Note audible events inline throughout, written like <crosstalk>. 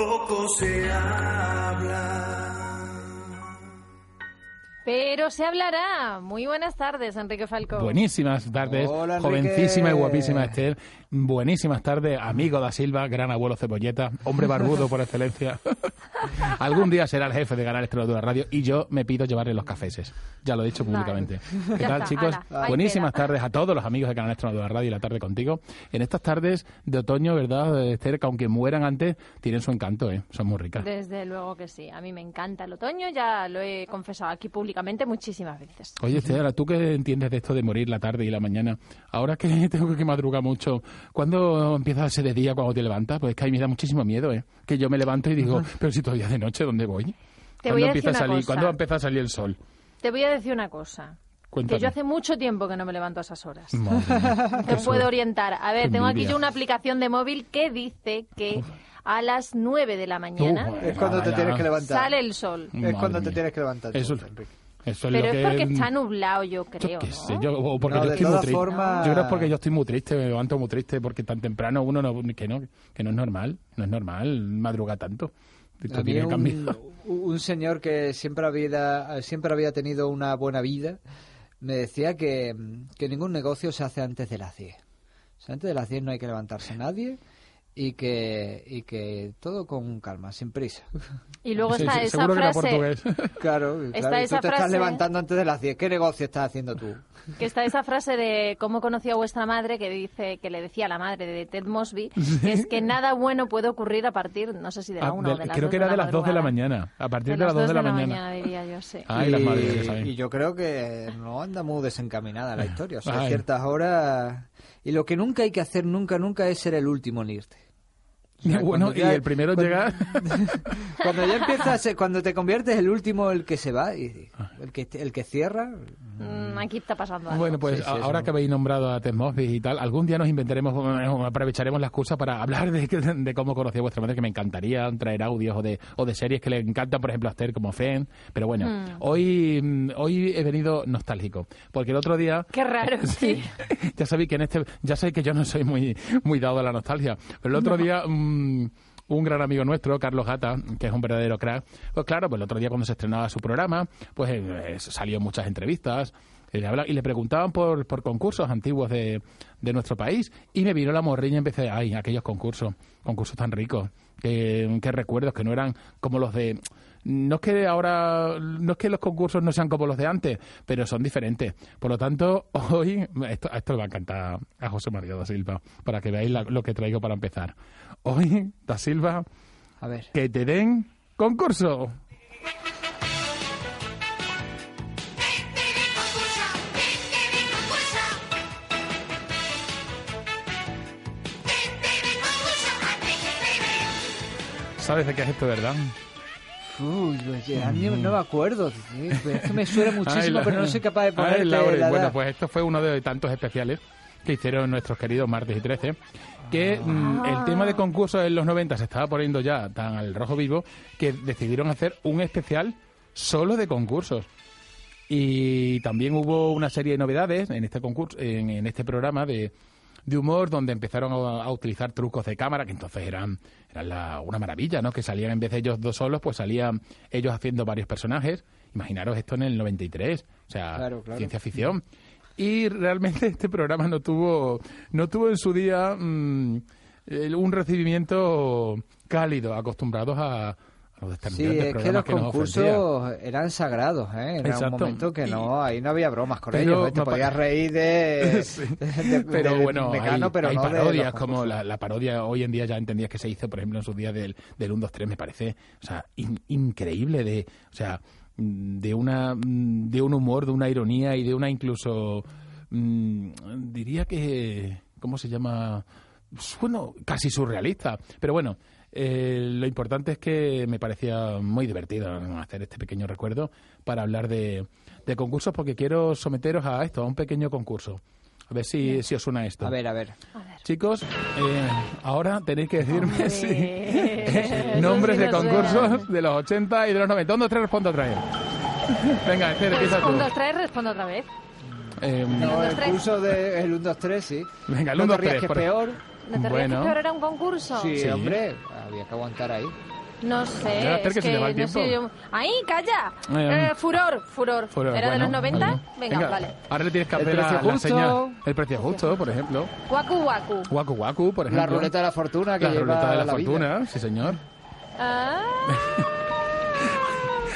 Poco se habla. Pero se hablará. Muy buenas tardes, Enrique Falcó. Buenísimas tardes, Hola, jovencísima y guapísima Esther. Buenísimas tardes, amigo da Silva, gran abuelo cebolleta, hombre barbudo por excelencia. <laughs> Algún día será el jefe de Canal Extremadura Radio y yo me pido llevarle los cafeses. Ya lo he dicho públicamente. Vale. ¿Qué Ya tal, está, chicos? ala, Buenísimas queda. tardes a todos los amigos de Canal Extremadura Radio y la tarde contigo. En estas tardes de otoño, ¿verdad, Esther? Que aunque mueran antes, tienen su encanto, ¿eh? Son muy ricas. Desde luego que sí. A mí me encanta el otoño, ya lo he confesado aquí públicamente muchísimas veces. Oye, Esther, ¿tú qué entiendes de esto de morir la tarde y la mañana? Ahora que <laughs> tengo que madrugar mucho, ¿cuándo empieza a ser de día cuando te levantas? Pues es que a mí me da muchísimo miedo, ¿eh? Que yo me levanto y digo, pero si todavía es de noche, ¿dónde voy? Te ¿Cuándo voy a empieza decir a salir? cosa. ¿Cuándo empieza a salir el sol? Te voy a decir una cosa. Cuéntame. Que yo hace mucho tiempo que no me levanto a esas horas. Madre Te <laughs> puedo suerte. orientar. A ver, Qué tengo aquí yo una aplicación de móvil que dice que a las 9 de la mañana Uf, Es cuando te vaya. tienes que levantar. sale el sol. Es cuando te tienes que levantar. Eso, Enrique. Eso es Pero lo es que... porque está nublado, yo Yo creo, qué ¿no? sé, yo, o porque No, yo estoy muy triste. Yo creo que es porque yo estoy muy triste, me levanto muy triste, porque tan temprano uno no, que no, que no es normal, no es normal madrugar tanto. Esto tiene que cambiar. un, <laughs> un señor que siempre había, siempre había tenido una buena vida me decía que, que ningún negocio se hace antes de las 10. O sea, antes de las 10 no hay que levantarse nadie y que, y que todo con calma, sin prisa. <laughs> Y luego está sí, esa seguro que era frase portugués. <laughs> Claro, Está claro, y tú esa te estás frase- levantando antes de las 10. ¿Qué negocio estás haciendo tú? Que está esa frase de cómo conoció a vuestra madre que dice que le decía a la madre de Ted Mosby <laughs> que es que nada bueno puede ocurrir a partir, no sé si de la Ah, 1 de- o de las creo dos que era de las 2 de la mañana. A partir de, las 2 de la, mañana. diría yo, sí. Ay, las madres que saben. y yo creo que no anda muy desencaminada la historia. O sea, a Ay. ciertas horas... Y lo que nunca hay que hacer, nunca, nunca es ser el último en irte. O <laughs> sea, bueno, y el primero en cuando- llegar... <laughs> Cuando ya empiezas, eh, cuando te conviertes el último el que se va, y el que, el que cierra... Mm, aquí está pasando algo. Bueno, pues Sí, sí, ahora que habéis nombrado a Ted y tal, algún día nos inventaremos, aprovecharemos la excusa para hablar de, de cómo conocí a vuestra madre, que me encantaría traer audios o de, o de series que le encantan, por ejemplo, a Esther como Fen. Pero bueno, Hmm. hoy, mm, hoy he venido nostálgico, porque el otro día... <laughs> Qué raro, <laughs> sí. ya sabéis que en este... Ya sé que yo no soy muy, muy dado a la nostalgia, pero el otro día... mm, un gran amigo nuestro, Carlos Gata, que es un verdadero crack, pues claro, pues el otro día cuando se estrenaba su programa, pues eh, salió en muchas entrevistas, habla- y le preguntaban por, por concursos antiguos de, de nuestro país, y me vino la morriña y empecé, ay, aquellos concursos, concursos tan ricos, que, que recuerdos que no eran como los de... No es que ahora, no es que los concursos no sean como los de antes, pero son diferentes. Por lo tanto, hoy, esto, esto le va a encantar a José María da Silva, para que veáis la- lo que traigo para empezar. Hoy, da Silva, A ver. que te den concurso. ¿Sabes de qué es esto, verdad? Uy, a mí no me acuerdo. sí, Es que me suena <laughs> muchísimo, Ay, la- pero no soy capaz de <laughs> Ay, ponerte Laure, la Bueno, pues esto fue uno de tantos especiales que hicieron nuestros queridos martes y 13, que mm, el tema de concursos en los 90 se estaba poniendo ya tan al rojo vivo que decidieron hacer un especial solo de concursos. Y también hubo una serie de novedades en este concurso, en, en este programa de, de humor donde empezaron a, a utilizar trucos de cámara que entonces eran, eran la- una maravilla, ¿no? Que salían en vez de ellos dos solos, pues salían ellos haciendo varios personajes. Imaginaros esto en el 93, o sea, Claro, claro. ciencia ficción. Y realmente este programa no tuvo, no tuvo en su día mm, un recibimiento cálido, acostumbrados a, Sí, es que los ofrecía. concursos eran sagrados, ¿eh? Era Exacto. un momento que no, ahí no había bromas con Pero ellos. ¿eh? Te podías reír de, <laughs> Sí. de- de- pero de bueno, Mecano, hay, pero hay no de los parodias como la, la parodia hoy en día ya entendías que se hizo, por ejemplo, en sus días del, del 1, 2, 3, me parece, o sea, in- increíble de, o sea, de una de un humor, de una ironía y de una incluso mm, diría que ¿cómo se llama? Bueno, casi surrealista, pero bueno, eh, lo importante es que me parecía muy divertido hacer este pequeño recuerdo para hablar de, de concursos porque quiero someteros a esto, a un pequeño concurso. A ver si, si os suena esto. A ver, a ver. Chicos, eh, ahora tenéis que decirme <laughs> <laughs> eso nombres sí de concursos suena. de los 80 y de los 90. ¿Dónde tres respondo otra vez? Venga, Esther, empieza tú. Un, dos, tres, respondo otra vez. Eh, No, dos, el curso del 1, 2, 3, sí. Venga, el no 1, te 2, rías 3. que es peor. ¿No te Bueno. que peor era un concurso? Sí, Sí. hombre, había que aguantar ahí. No sé, Esther, es que el no sé yo- ¡Ahí, calla! Eh, Eh, furor, furor, Furor, ¿Era de bueno, los 90? vale. Venga, vale. Ahora le tienes que El hacer la, precio la justo. señal. El precio justo, por ejemplo. Waku Waku. Waku Waku, por La ejemplo. ruleta de la fortuna que La lleva ruleta de la, la vida. fortuna, sí señor. Ah, <laughs>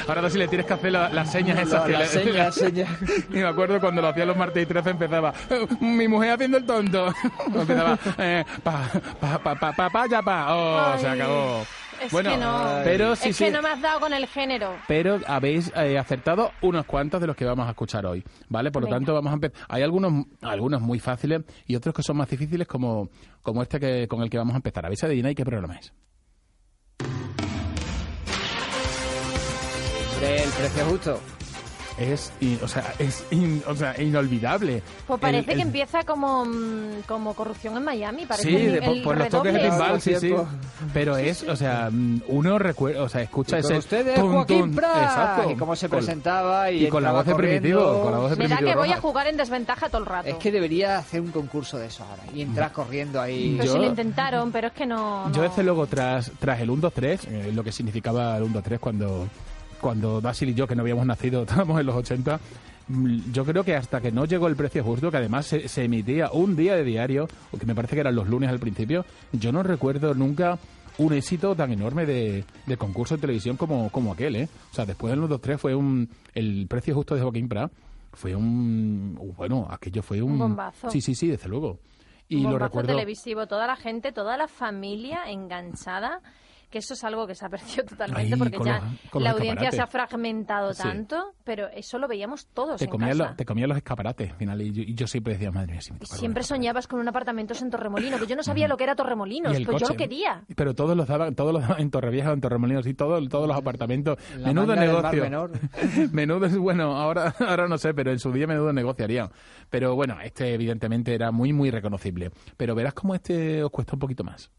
Ahora no, si le tienes que hacer la- las señas esas La- que la le- seña, la seña. Y me acuerdo cuando lo hacía los martes y 13 empezaba "Eh, mi mujer haciendo el tonto. <laughs> empezaba eh, pa, pa, pa, pa, pa, pa, ya pa. Oh, se acabó. es bueno, que no. pero sí, es sí. que no me has dado con el género. Pero habéis eh, acertado unos cuantos de los que vamos a escuchar hoy, ¿vale? Por lo Venga. tanto, vamos a empezar. Hay algunos, algunos muy fáciles y otros que son más difíciles, como, como este que, con el que vamos a empezar. ¿Habéis adivinado qué programa es? Hombre, el precio justo. Es, in- o sea, es in- o sea, inolvidable. Pues parece El- que el- empieza como, mm, como corrupción en Miami. Parece Sí, el, por, el por los toques de timbal, sí, sí. Pero es, o sea, mm, uno recuerda, o sea, escucha ese. ustedes, Joaquín tun. Prat. Exacto. Y cómo se presentaba y, y con la voz de. Primitivo, con la voz de Me da Primitivo que voy a jugar en desventaja todo el rato. Es que debería hacer un concurso de eso ahora y entrar corriendo ahí. Pero Yo- si lo intentaron, pero es que no... Yo no. desde luego tras, tras el 1-2-3, eh, lo que significaba el 1-2-3 cuando, cuando Basil y yo, que no habíamos nacido, <laughs> estábamos en los 80, mm, yo creo que hasta que no llegó el precio justo, que además se, se emitía un día de diario, que me parece que eran los lunes al principio, yo no recuerdo nunca un éxito tan enorme de, de concurso de televisión como, como aquel, ¿eh? O sea, después del 1-2-3 fue un... El precio justo de Joaquín Prat fue un... Bueno, aquello fue un... Un bombazo. Sí, sí, sí, desde luego. Y Un lo recuerdo... televisivo, toda la gente, toda la familia enganchada, que eso es algo que se ha perdido <laughs> totalmente Ahí, porque ya los- la audiencia se ha fragmentado Sí. tanto, pero eso lo veíamos todos te en comías, casa. los, te los escaparates al final y yo, y yo siempre decía madre mía si me Y siempre los escaparates". soñabas con un apartamento en Torremolinos, que yo no sabía lo que era Torremolinos, pues yo lo quería. pero todos los daban todos los daban en Torrevieja en Torremolinos y todos todos los apartamentos La menudo negocio Menor. <laughs> menudo es bueno ahora ahora no sé pero en su día menudo negocio harían pero bueno este evidentemente era muy muy reconocible pero verás cómo este os cuesta un poquito más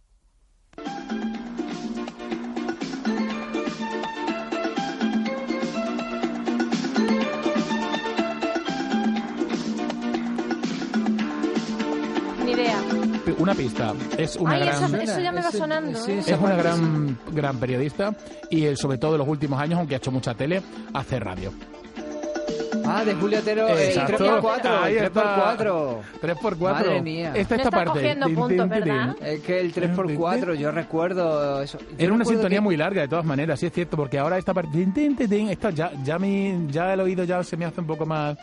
idea. una pista es una Ay, gran eso, eso ya me va Ese- sonando. sí, ¿eh? es una gran gran periodista y eh, sobre todo en los últimos años aunque ha hecho mucha tele hace radio Ah, de Julio Otero, el Exacto. 3x4. Ahí El está. 3x4. 3x4 Madre mía. esta esta parte cogiendo Tin, puntos. Es que el 3x4, yo recuerdo eso. Yo Era una sintonía que- muy larga, de todas maneras, sí es cierto, porque ahora esta parte, tin, esta ya, ya, mi, ya el oído ya se me hace un poco más,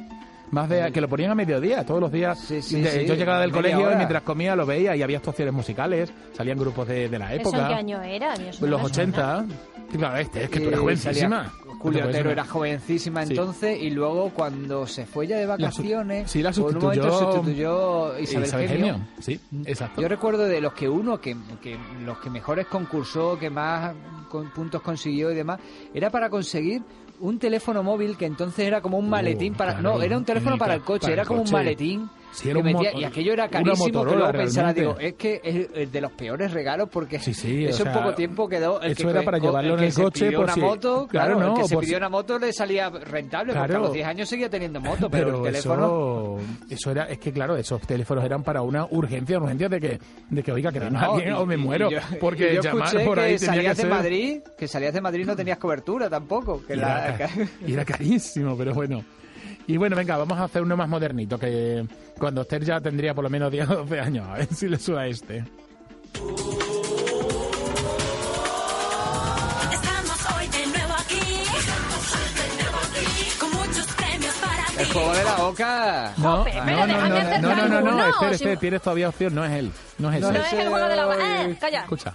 más de, que lo ponían a mediodía, todos los días. Sí, sí, De- sí, yo llegaba del colegio hora. y mientras comía lo veía y había actuaciones musicales, salían grupos de, de la ¿Eso en época. qué año era? Eso no Los me suena. 80. Sí, Claro, este, es que tú eres jovencísima. Julio Otero era jovencísima. entonces y luego cuando se fue ya de La vacaciones, sí, la por un momento sustituyó- sustituyó Isabel, Isabel Gemio. Gemio, Sí, exacto. Yo recuerdo de los que uno, que, que los que mejores concursó, que más con puntos consiguió y demás, era para conseguir un teléfono móvil que entonces era como un Uh, maletín para... no, era un teléfono el para el coche, era como un maletín. Sí, era que un metía- mo- y aquello era carísimo, que luego pensara, digo, es que es el de los peores regalos porque Sí, sí, o eso en sea, poco tiempo quedó... El eso que, era para el llevarlo en el coche pidió por una si- moto, claro, claro, no, el que se pidió si- una moto le salía rentable, porque a Claro. los 10 años seguía teniendo moto, pero, pero el teléfono... eso, eso era, es que claro, esos teléfonos eran para una urgencia, urgencia de que, de que oiga, que venga No, alguien o me muero, yo- porque yo llamar escuché por ahí que tenía que salías de ser... Madrid, que salías de Madrid no tenías cobertura tampoco, que y, la- era, y era carísimo, pero bueno. Y bueno, venga, vamos a hacer uno más modernito, que cuando Esther ya tendría por lo menos 10 o 12 años. A ver si le suena a este. El juego de la oca. No, no, no, no, no, no, no, Esther, Esther, tienes todavía opción, no es él. No es ese. No es el juego de la oca. Eh, calla. Escucha.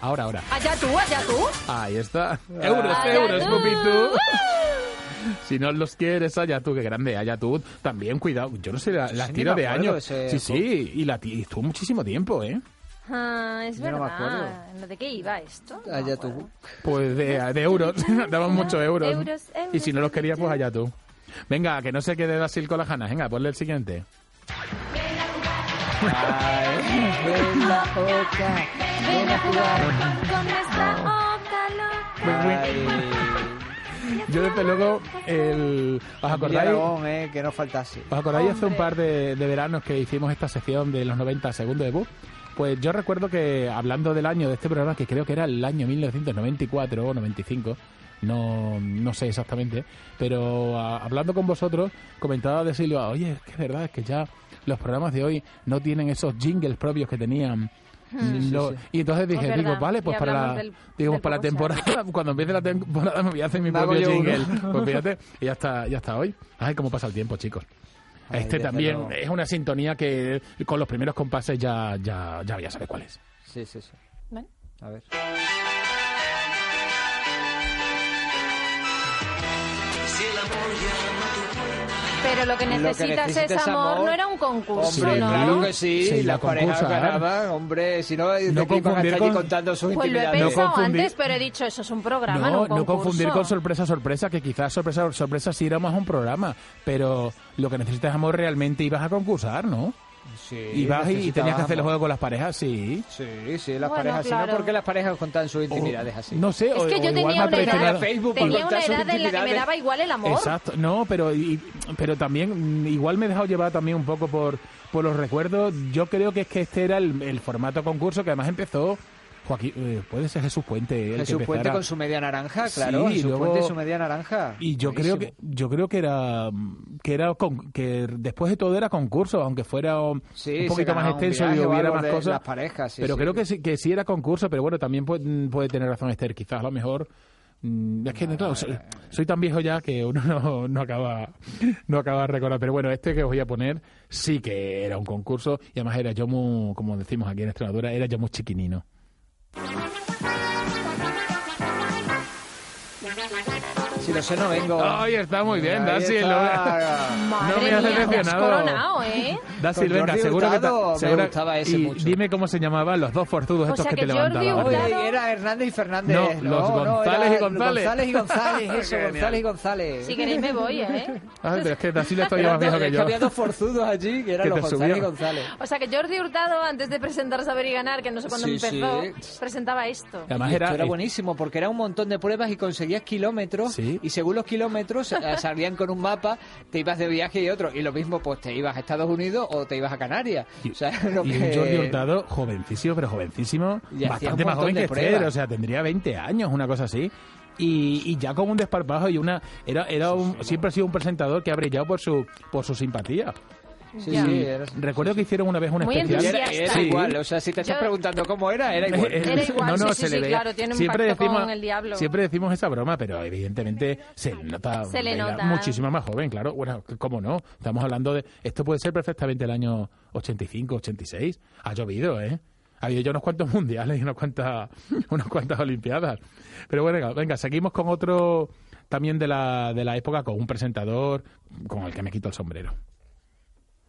Ahora, ahora. Allá tú, allá tú. Ahí está. Euros, euros, pupitú. ¡Uh! <laughs> Si no los quieres, allá tú, qué grande, allá tú. También, cuidado, yo no sé, la- las Sí, ni me de años. ese Sí, sí, y la ti- estuvo muchísimo tiempo, ¿eh? Ah, es Yo no me acuerdo. verdad. ¿De qué iba esto? No Allá tú. Pues de, de euros, <laughs> daban muchos euros. Euros, euros, Y si no los querías, pues allá tú. Venga, que no se quede Basil con las ganas. Venga, ponle el siguiente. Ven la boca. Ven a jugar con nuestra boca loca. Yo, desde luego, el... ¿os acordáis? Aragón, eh, que no faltase. ¿Os acordáis hace un Hombre. par de, de veranos que hicimos esta sección de los 90 segundos de bus? Pues yo recuerdo que hablando del año de este programa, que creo que era el año 1994 o 95, no, no sé exactamente, pero a- hablando con vosotros comentaba de Silva, oye, es que es verdad, es que ya los programas de hoy no tienen esos jingles propios que tenían. Lo- Y entonces dije, digo, vale, pues para la, del- digamos, del para la temporada, <laughs> cuando empiece la temporada me voy a hacer mi propio jingle. <laughs> Pues fíjate, y ya está, ya está hoy. Ay, cómo pasa el tiempo, chicos. Ay, Este también luego. es una sintonía que con los primeros compases ya, ya, ya, ya sabes cuál es. Sí, sí, sí. Vale. A ver. Pero lo que Lo que necesitas, necesitas es amor, amor. no era un concurso, Hombre, ¿no? claro que sí, Sí, la las parejas ganaban, hombre, si no, No confundir hasta allí con- contando sus Pues lo he pensado confundir- antes, pero he dicho, eso es un programa, no, No, un no confundir con sorpresa, sorpresa, que quizás sorpresa, sorpresa sí era más un programa, pero lo que necesitas es amor realmente ibas a concursar, ¿no? Sí, Ibas y, y tenías que hacer el juego con las parejas, sí. Sí, sí, las Bueno, parejas claro. ¿no? porque las parejas contan sus O- intimidades así. No sé, Es o, que o yo igual tenía una edad. Facebook tenía una edad en la que me daba igual el amor. Exacto, no, pero y- pero también mm, igual me he dejado llevar también un poco por, por los recuerdos. Yo creo que es que este era el, el formato concurso que además empezó Joaquín, eh, puede ser Jesús Puente. el que Jesús Puente con su media naranja, claro, Sí, Jesús luego- Puente y su media naranja. Y yo Buenísimo. creo que yo creo que era que era con- que después de todo era concurso, aunque fuera Sí, un poquito más extenso y viaje hubiera más cosas. las parejas, sí, pero creo que sí, que sí era concurso, pero bueno, también puede, puede tener razón Esther, quizás a lo mejor mm, es que claro, soy, soy tan viejo ya que uno no, no acaba no acaba de recordar, pero bueno, este que os voy a poner sí que era un concurso y además era yo muy, como decimos aquí en Extremadura, era yo muy chiquinino. Si lo sé, no vengo. Ay, está muy bien, Ahí Dasi. está. Madre no me has mía, te has decepcionado. coronado, ¿eh? Dasi, Con venga, Jordi seguro que Hurtado me seguro- gustaba ese y mucho. dime cómo se llamaban los dos forzudos O estos sea que, que te Jordi levantaban. Hurtado- Oye, era Hernández y Fernández. No, los González era y González. González y González, eso, Genial. González y González. Si queréis me voy, ¿eh? Ay, pero es que Dasi le estoy más viejo que es yo. había dos forzudos allí, que eran Que los te González y subían. González. O sea que Jordi Hurtado, antes de presentar Saber y Ganar, que no sé cuándo Sí, empezó, presentaba esto. Además Y esto era, buenísimo porque era un montón de pruebas y conseguías kilómetros Sí. y según los kilómetros eh, <laughs> salían con un mapa, te ibas de viaje y otro y lo mismo pues te ibas a Estados Unidos o te ibas a Canarias. Y, o sea, <laughs> lo y que- un Jordi Hurtado jovencísimo, pero jovencísimo, Y bastante más joven que Esther, pruebas. o sea, tendría 20 años, una cosa así. Y, y ya como un desparpajo y una era era un, siempre ha sido un presentador que ha brillado por su por su simpatía. Sí, Ya. sí, era, Recuerdo que hicieron una vez un Muy especial. era, era Sí. igual, o sea, si te estás Yo- preguntando cómo era, era igual. Era igual, sí, sí, se le sí, veía. claro, tiene un siempre pacto decimos, con el diablo. Siempre decimos esa broma, pero evidentemente <laughs> se le nota, Se le nota. muchísimo más joven, claro. Bueno, cómo no. Estamos hablando de. Esto puede ser perfectamente el año 85, 86. Ha llovido, ¿eh? Ha habido ya unos cuantos mundiales y unas cuantas, <laughs> unas cuantas olimpiadas. Pero bueno, venga, venga, seguimos con otro también de la, de la época, con un presentador con el que me quito el sombrero.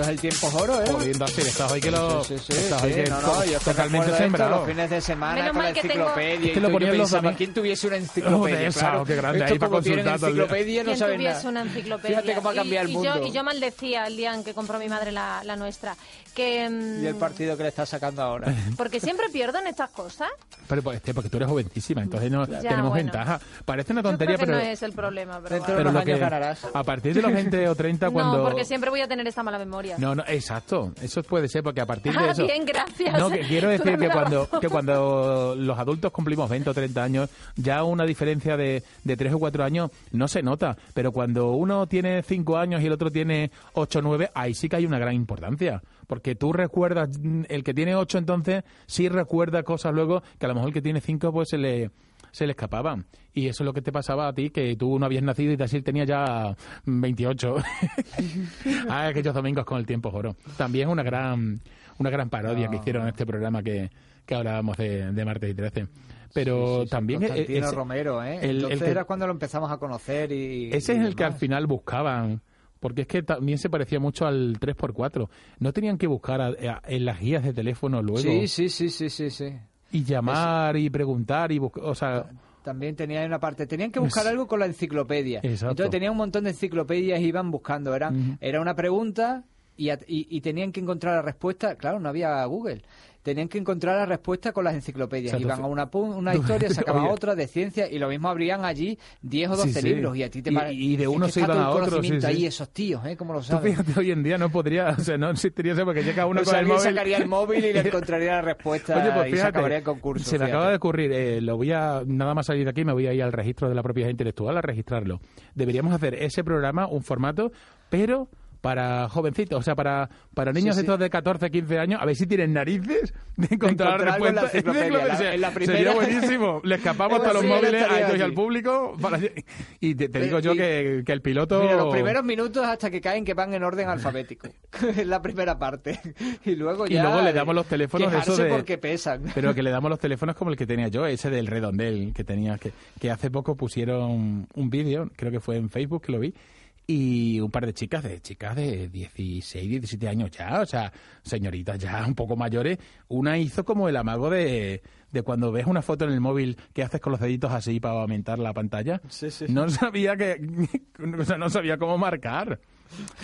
Esto es el tiempo oro, ¿eh? Jodiendo así, estás hoy que lo. Sí, sí, sí, estás sí. hoy que No, no, yo totalmente esto sembrado. los fines de semana Menos con mal la que tengo- enciclopedia. Es que y lo tú, yo los pensaba. ¿quién tuviese una enciclopedia? de esa, claro. qué grande, Esto ahí para consultar todo el día. enciclopedia no ¿Quién saben nada. una enciclopedia? Fíjate cómo ha Y- cambiado el y, mundo. yo, y yo maldecía el día en que compró mi madre la, la nuestra. Que, mm, Y el partido que le está sacando ahora. <laughs> Porque siempre pierdo en estas cosas. Pero pues, este, porque tú eres jovencísima, entonces no Ya, tenemos bueno. ventaja. Parece una Yo tontería, creo que pero, no es el problema, pero Dentro de pero unos lo que años ganarás. a partir de los 20 o 30 <laughs> cuando No, porque siempre voy a tener esta mala memoria. No, no, exacto. Eso puede ser porque a partir de Ah, eso. bien, gracias. No, que quiero decir que cuando, que cuando los adultos cumplimos 20 o 30 años, ya una diferencia de, de 3 o 4 años no se nota. Pero cuando uno tiene 5 años y el otro tiene 8 o 9, ahí sí que hay una gran importancia. Porque tú recuerdas, mm, el que tiene 8 entonces sí recuerda cosas luego que a lo mejor el que tiene 5 pues se le se le escapaban. Y eso es lo que te pasaba a ti, que tú no habías nacido y Dasil tenía ya 28. <laughs> ah, aquellos domingos con el tiempo, joro. También una gran, una gran parodia que hicieron en este programa que, que hablábamos de, de martes y 13. Pero Sí, sí, también... e- Constantino ese- Romero, ¿eh? el- el Entonces que- era cuando lo empezamos a conocer y... ese y es el que al final buscaban. Porque es que también se parecía mucho al 3x4. No tenían que buscar a- a- en las guías de teléfono luego Sí, sí, sí, sí, sí, sí. Y llamar y preguntar y buscar. O sea, También tenía una parte, tenían que buscar Es- algo con la enciclopedia. Exacto. Entonces tenía un montón de enciclopedias y iban buscando. Era, era una pregunta y- y tenían que encontrar la respuesta. Claro, no había Google. Tenían que encontrar la respuesta con las enciclopedias. O sea, Iban tú- a una, una <laughs> tú- historia, sacaban Oye. otra de ciencia y lo mismo abrían allí 10 o Sí, 12 sí. libros. Y a ti te Y- y de uno se iban a otro, sí, sí. ahí, esos tíos, ¿eh? ¿Cómo lo tú saben? fíjate, hoy en día no podría, o sea, no existiría eso porque llega uno con el móvil. sacaría el móvil y le <laughs> encontraría la respuesta Oye, pues y se fíjate, acabaría el concurso. se me fíjate. acaba de ocurrir, eh, lo voy a, nada más salir de aquí, me voy a ir al registro de la propiedad intelectual a registrarlo. Deberíamos hacer ese programa, un formato, pero para jovencitos, o sea, para, para niños Sí, sí. estos de 14, 15 años, a ver si tienen narices de encontrar, encontrar algo en la respuesta. <laughs> enciclopedia, la- en la Sería buenísimo. Le escapamos <laughs> a los móviles, a ellos y al público. para- <laughs> y te, digo yo y- que, que el piloto... Mira, los primeros minutos hasta que caen que van en orden alfabético. es la primera parte. Y luego Y ya... luego le damos los teléfonos de eso de- porque pesan. Pero que le damos los teléfonos como el que tenía yo, ese del redondel que tenía, que, que hace poco pusieron un vídeo, creo que fue en Facebook que lo vi, y un par de chicas, de chicas de 16, 17 años ya, o sea, señoritas ya un poco mayores, una hizo como el amago de, de cuando ves una foto en el móvil que haces con los deditos así para aumentar la pantalla. Sí, sí. No sabía que, <laughs> o sea, no sabía cómo marcar.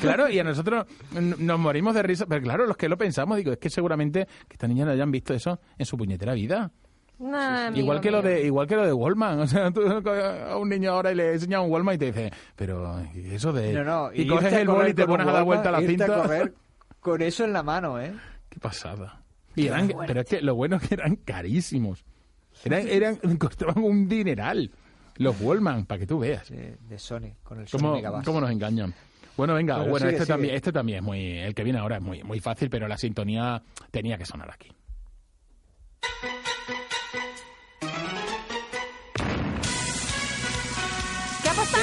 Claro, y a nosotros nos morimos de risa, pero claro, los que lo pensamos, digo, es que seguramente que estas niñas no hayan visto eso en su puñetera vida. Nah, Igual que lo de igual que lo de Wallman, <laughs> o sea, tú a un niño ahora y le enseñas un Wallman y te dice, pero ¿y eso de No, no, y, coges el boli y te pones a dar vuelta a la cinta. a <laughs> con eso en la mano, ¿eh? Qué pasada. Y eran, pero es que lo bueno es que eran carísimos. Eran, eran <laughs> costaban un dineral los Wallman, para que tú veas. De, de Sony, con el Sony ¿Cómo, Megabass. cómo nos engañan? Bueno, venga, Bueno, bueno, sigue, este sigue. también, este también es muy, el que viene ahora es muy, muy fácil, pero la sintonía tenía que sonar aquí.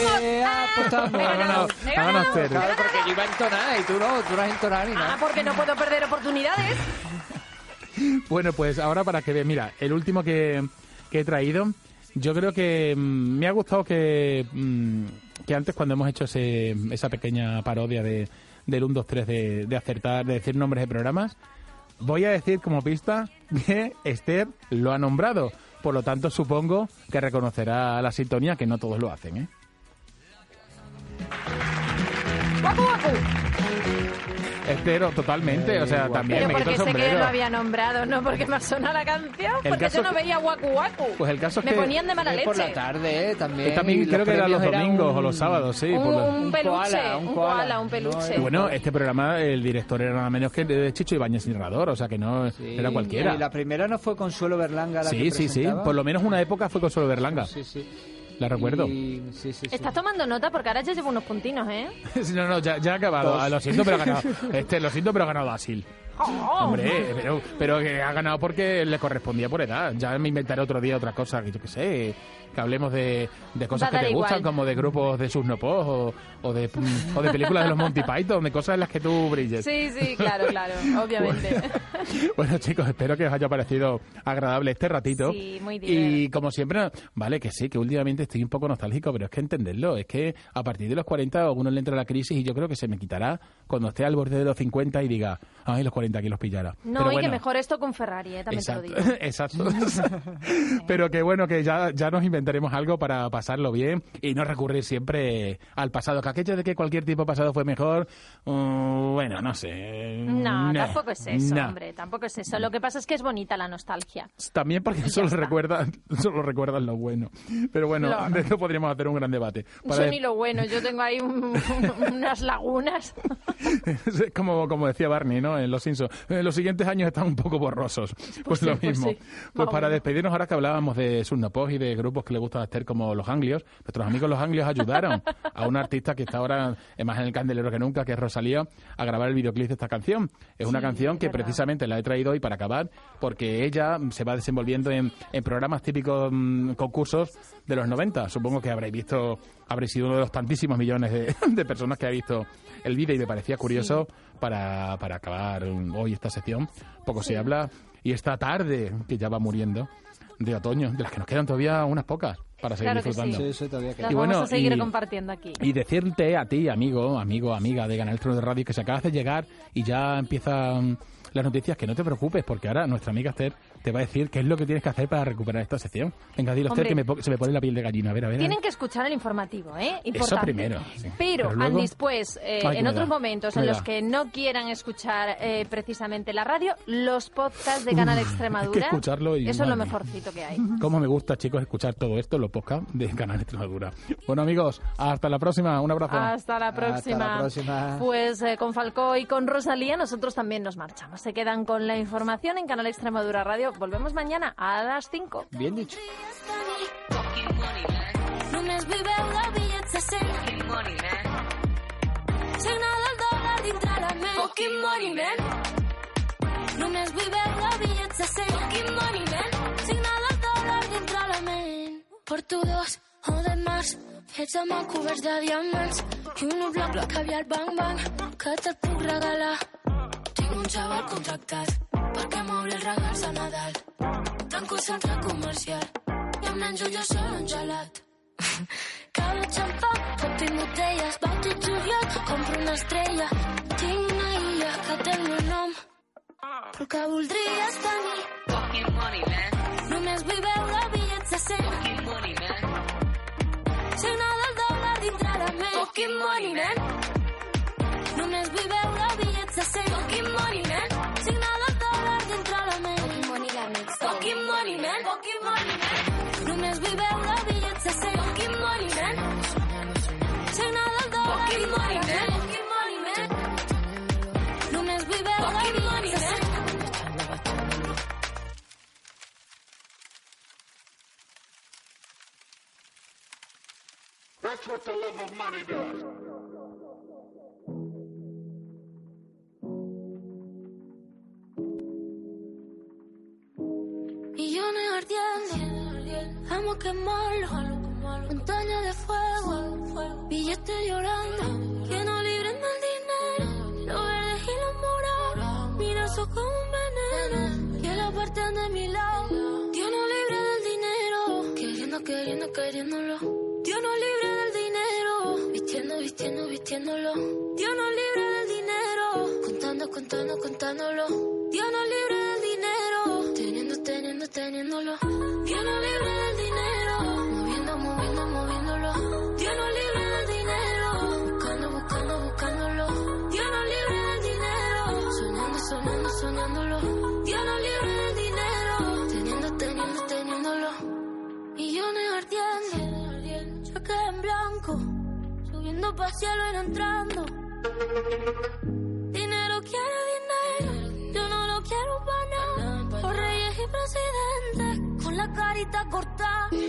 Apostamos? ¿Qué Ah, me ganado- me ganado. Claro, porque yo iba a entonar y tú no, tú no has entonado ni Ah, nada. porque no puedo perder oportunidades. Bueno, pues ahora para que vean, mira, el último que, que he traído, yo creo que mm, me ha gustado que, mm, que antes cuando hemos hecho ese, esa pequeña parodia de, del 1, 2, 3 de, de acertar, de decir nombres de programas, voy a decir como pista que Esther lo ha nombrado. Por lo tanto, supongo que reconocerá la sintonía, que no todos lo hacen, ¿eh? Guapu, guapu. Esther, totalmente, o sea, también Pero me quito porque el sé que sombrero. lo había nombrado, no porque me suena la canción, El porque caso yo no que- veía guacu guacu. Pues el caso es me que- ponían de mala Es por la leche. tarde, ¿eh? También. Creo que eran los premios domingos un- o los sábados, sí. un, por la- un Un peluche, koala, un un koala. koala, un peluche. Y bueno, este programa, el director era nada menos que de Chicho Ibáñez Narrador, o sea que no Sí, era cualquiera. Y la primera no fue Consuelo Berlanga la Sí, que sí, sí. presentaba? Por lo menos una época fue Consuelo Berlanga. Sí, sí. La recuerdo. Y- sí, sí, sí. Estás tomando nota porque ahora ya llevo unos puntinos, ¿eh? <laughs> no, no, ya, ya ha acabado. Dos. Ah, Lo siento, pero ha ganado. <laughs> Este, lo siento, pero ha ganado Asil. Oh. Hombre, pero, pero que ha ganado porque le correspondía por edad. Ya me inventaré otro día otra cosa, que yo qué sé, que hablemos de, de cosas que te igual. gustan, como de grupos de Susnopos o, o, de, o de películas de los Monty Python, de cosas en las que tú brilles. Sí, sí, claro, claro, obviamente. <laughs> Bueno, <laughs> chicos, espero que os haya parecido agradable este ratito. Sí, muy Y divertido. como siempre, vale, que sí, que últimamente estoy un poco nostálgico, pero es que entenderlo, es que a partir de los 40 a uno le entra la crisis y yo creo que se me quitará cuando esté al borde de los 50 y diga, ay, los 40 aquí los pillara. No, Pero y que bueno, mejor esto un Ferrari, ¿eh? también Exacto, te lo digo. <laughs> exacto. <laughs> Pero que bueno, que ya, ya nos inventaremos algo para pasarlo bien y no recurrir siempre al pasado. Que aquello de que cualquier tipo pasado fue mejor, mm, bueno, no sé. No, Nah, tampoco es eso, nah. hombre, tampoco es eso. Lo que pasa es que es bonita la nostalgia. También porque solo recuerdan, <laughs> solo recuerdan lo bueno. Pero bueno, Claro. de esto podríamos hacer un gran debate. Para Yo ni lo bueno, yo tengo ahí un- <laughs> unas lagunas. <laughs> Es como, como decía Barney, ¿no? En Los Simpsons. Eh, los siguientes años están un poco borrosos. Pues, sí, lo pues mismo. sí. Pues Más o para menos. despedirnos, ahora que hablábamos de Sunnopos y de grupos que le gusta hacer como los Anglios, nuestros amigos los Anglios ayudaron a un artista que está ahora más en el candelero que nunca, que es Rosalía, a grabar el videoclip de esta canción. Es una Sí, canción es que verdad. precisamente te la he traído hoy para acabar, porque ella se va desenvolviendo en, en programas típicos, mm, concursos de los 90. Supongo que habréis visto, habréis sido uno de los tantísimos millones de, <laughs> de personas que ha visto el vídeo y me parecía curioso para, para acabar mm, hoy esta sección. Poco se habla y esta tarde, que ya va muriendo, de otoño, de las que nos quedan todavía unas pocas para seguir Claro sí. disfrutando. Sí, eso todavía queda. Y vamos bueno, a seguir y- compartiendo aquí. Y decirte a ti, amigo, amigo, amiga de Canal Trono de Radio, que se acabas de llegar y ya empiezan las noticias, que no te preocupes, porque ahora nuestra amiga Esther te va a decir qué es lo que tienes que hacer para recuperar esta sección. Venga, dilo, Hombre. que me se me pone la piel de gallina. A ver, a ver. a ver. Tienen que escuchar el informativo, ¿eh? Importante. primero, sí. Pero, Pero luego- después, eh, Ay, en otros da, momentos me en los que no quieran escuchar eh, precisamente la radio, los podcasts de Canal Extremadura. <laughs> hay que escucharlo y, eso es lo mejorcito que hay. Cómo me gusta, chicos, escuchar todo esto, los podcasts de Canal Extremadura. Bueno, amigos, hasta la próxima. Un abrazo. Hasta la próxima. la próxima. Pues eh, con Falcó y con Rosalía nosotros también nos marchamos. Se quedan con la información en Canal Extremadura Radio. Volvemos mañana a las 5. Bien dicho. Només vull veure bitllets de 100. Signal el dòlar dintre la ment. Fucking money, man. Només vull veure bitllets de 100. Fucking money, man. Signal el dòlar dintre la ment. Porto dos o de març, fets amb el coberts de diamants i un bloc bloc caviar bang bang que te'l puc regalar. Tinc un xaval contractat perquè m'obri els regals de Nadal. Tanco el centre comercial i em menjo jo sol un gelat. <laughs> Cada xampà, tot i botelles, vaig tot juliol, compro una estrella. Tinc una illa que té el meu nom, però que voldries tenir. Fucking money, man. Només vull veure bitllets de 100. Fucking money, man. Signar del dòlar dintre la ment. Fucking money, man. Només vull veure bitllets de 100. Fucking money, man. Signar Fucking money, man. Fucking money, man. Només vull veure bitllets de 100. Fucking money, man. Signar del dòlar Fucking money, man. Fucking money, man. Només vull veure bitllets de 100. Millones ardiendo, amo quemarlo, montaña de fuego, billetes llorando, que no libren del dinero, los verdes y los morados, mira eso como un veneno, que la aparten de mi lado, Dios no libre del dinero, queriendo, queriendo, queriéndolo, Dios no libre del dinero, vistiendo, vistiendo, vistiéndolo, Dios no libre del dinero, contando, contando, contándolo, Dios no libre teniéndolo, Dios no libre del dinero, moviendo, moviendo, moviéndolo, Dios no libre del dinero, buscando, buscando, buscándolo, Dios no libre del dinero, soñando, soñando, soñándolo, Dios no libre del dinero, teniendo, teniendo, teniéndolo, millones ardiendo, cheque en blanco, subiendo pa' cielo y entrando. importa.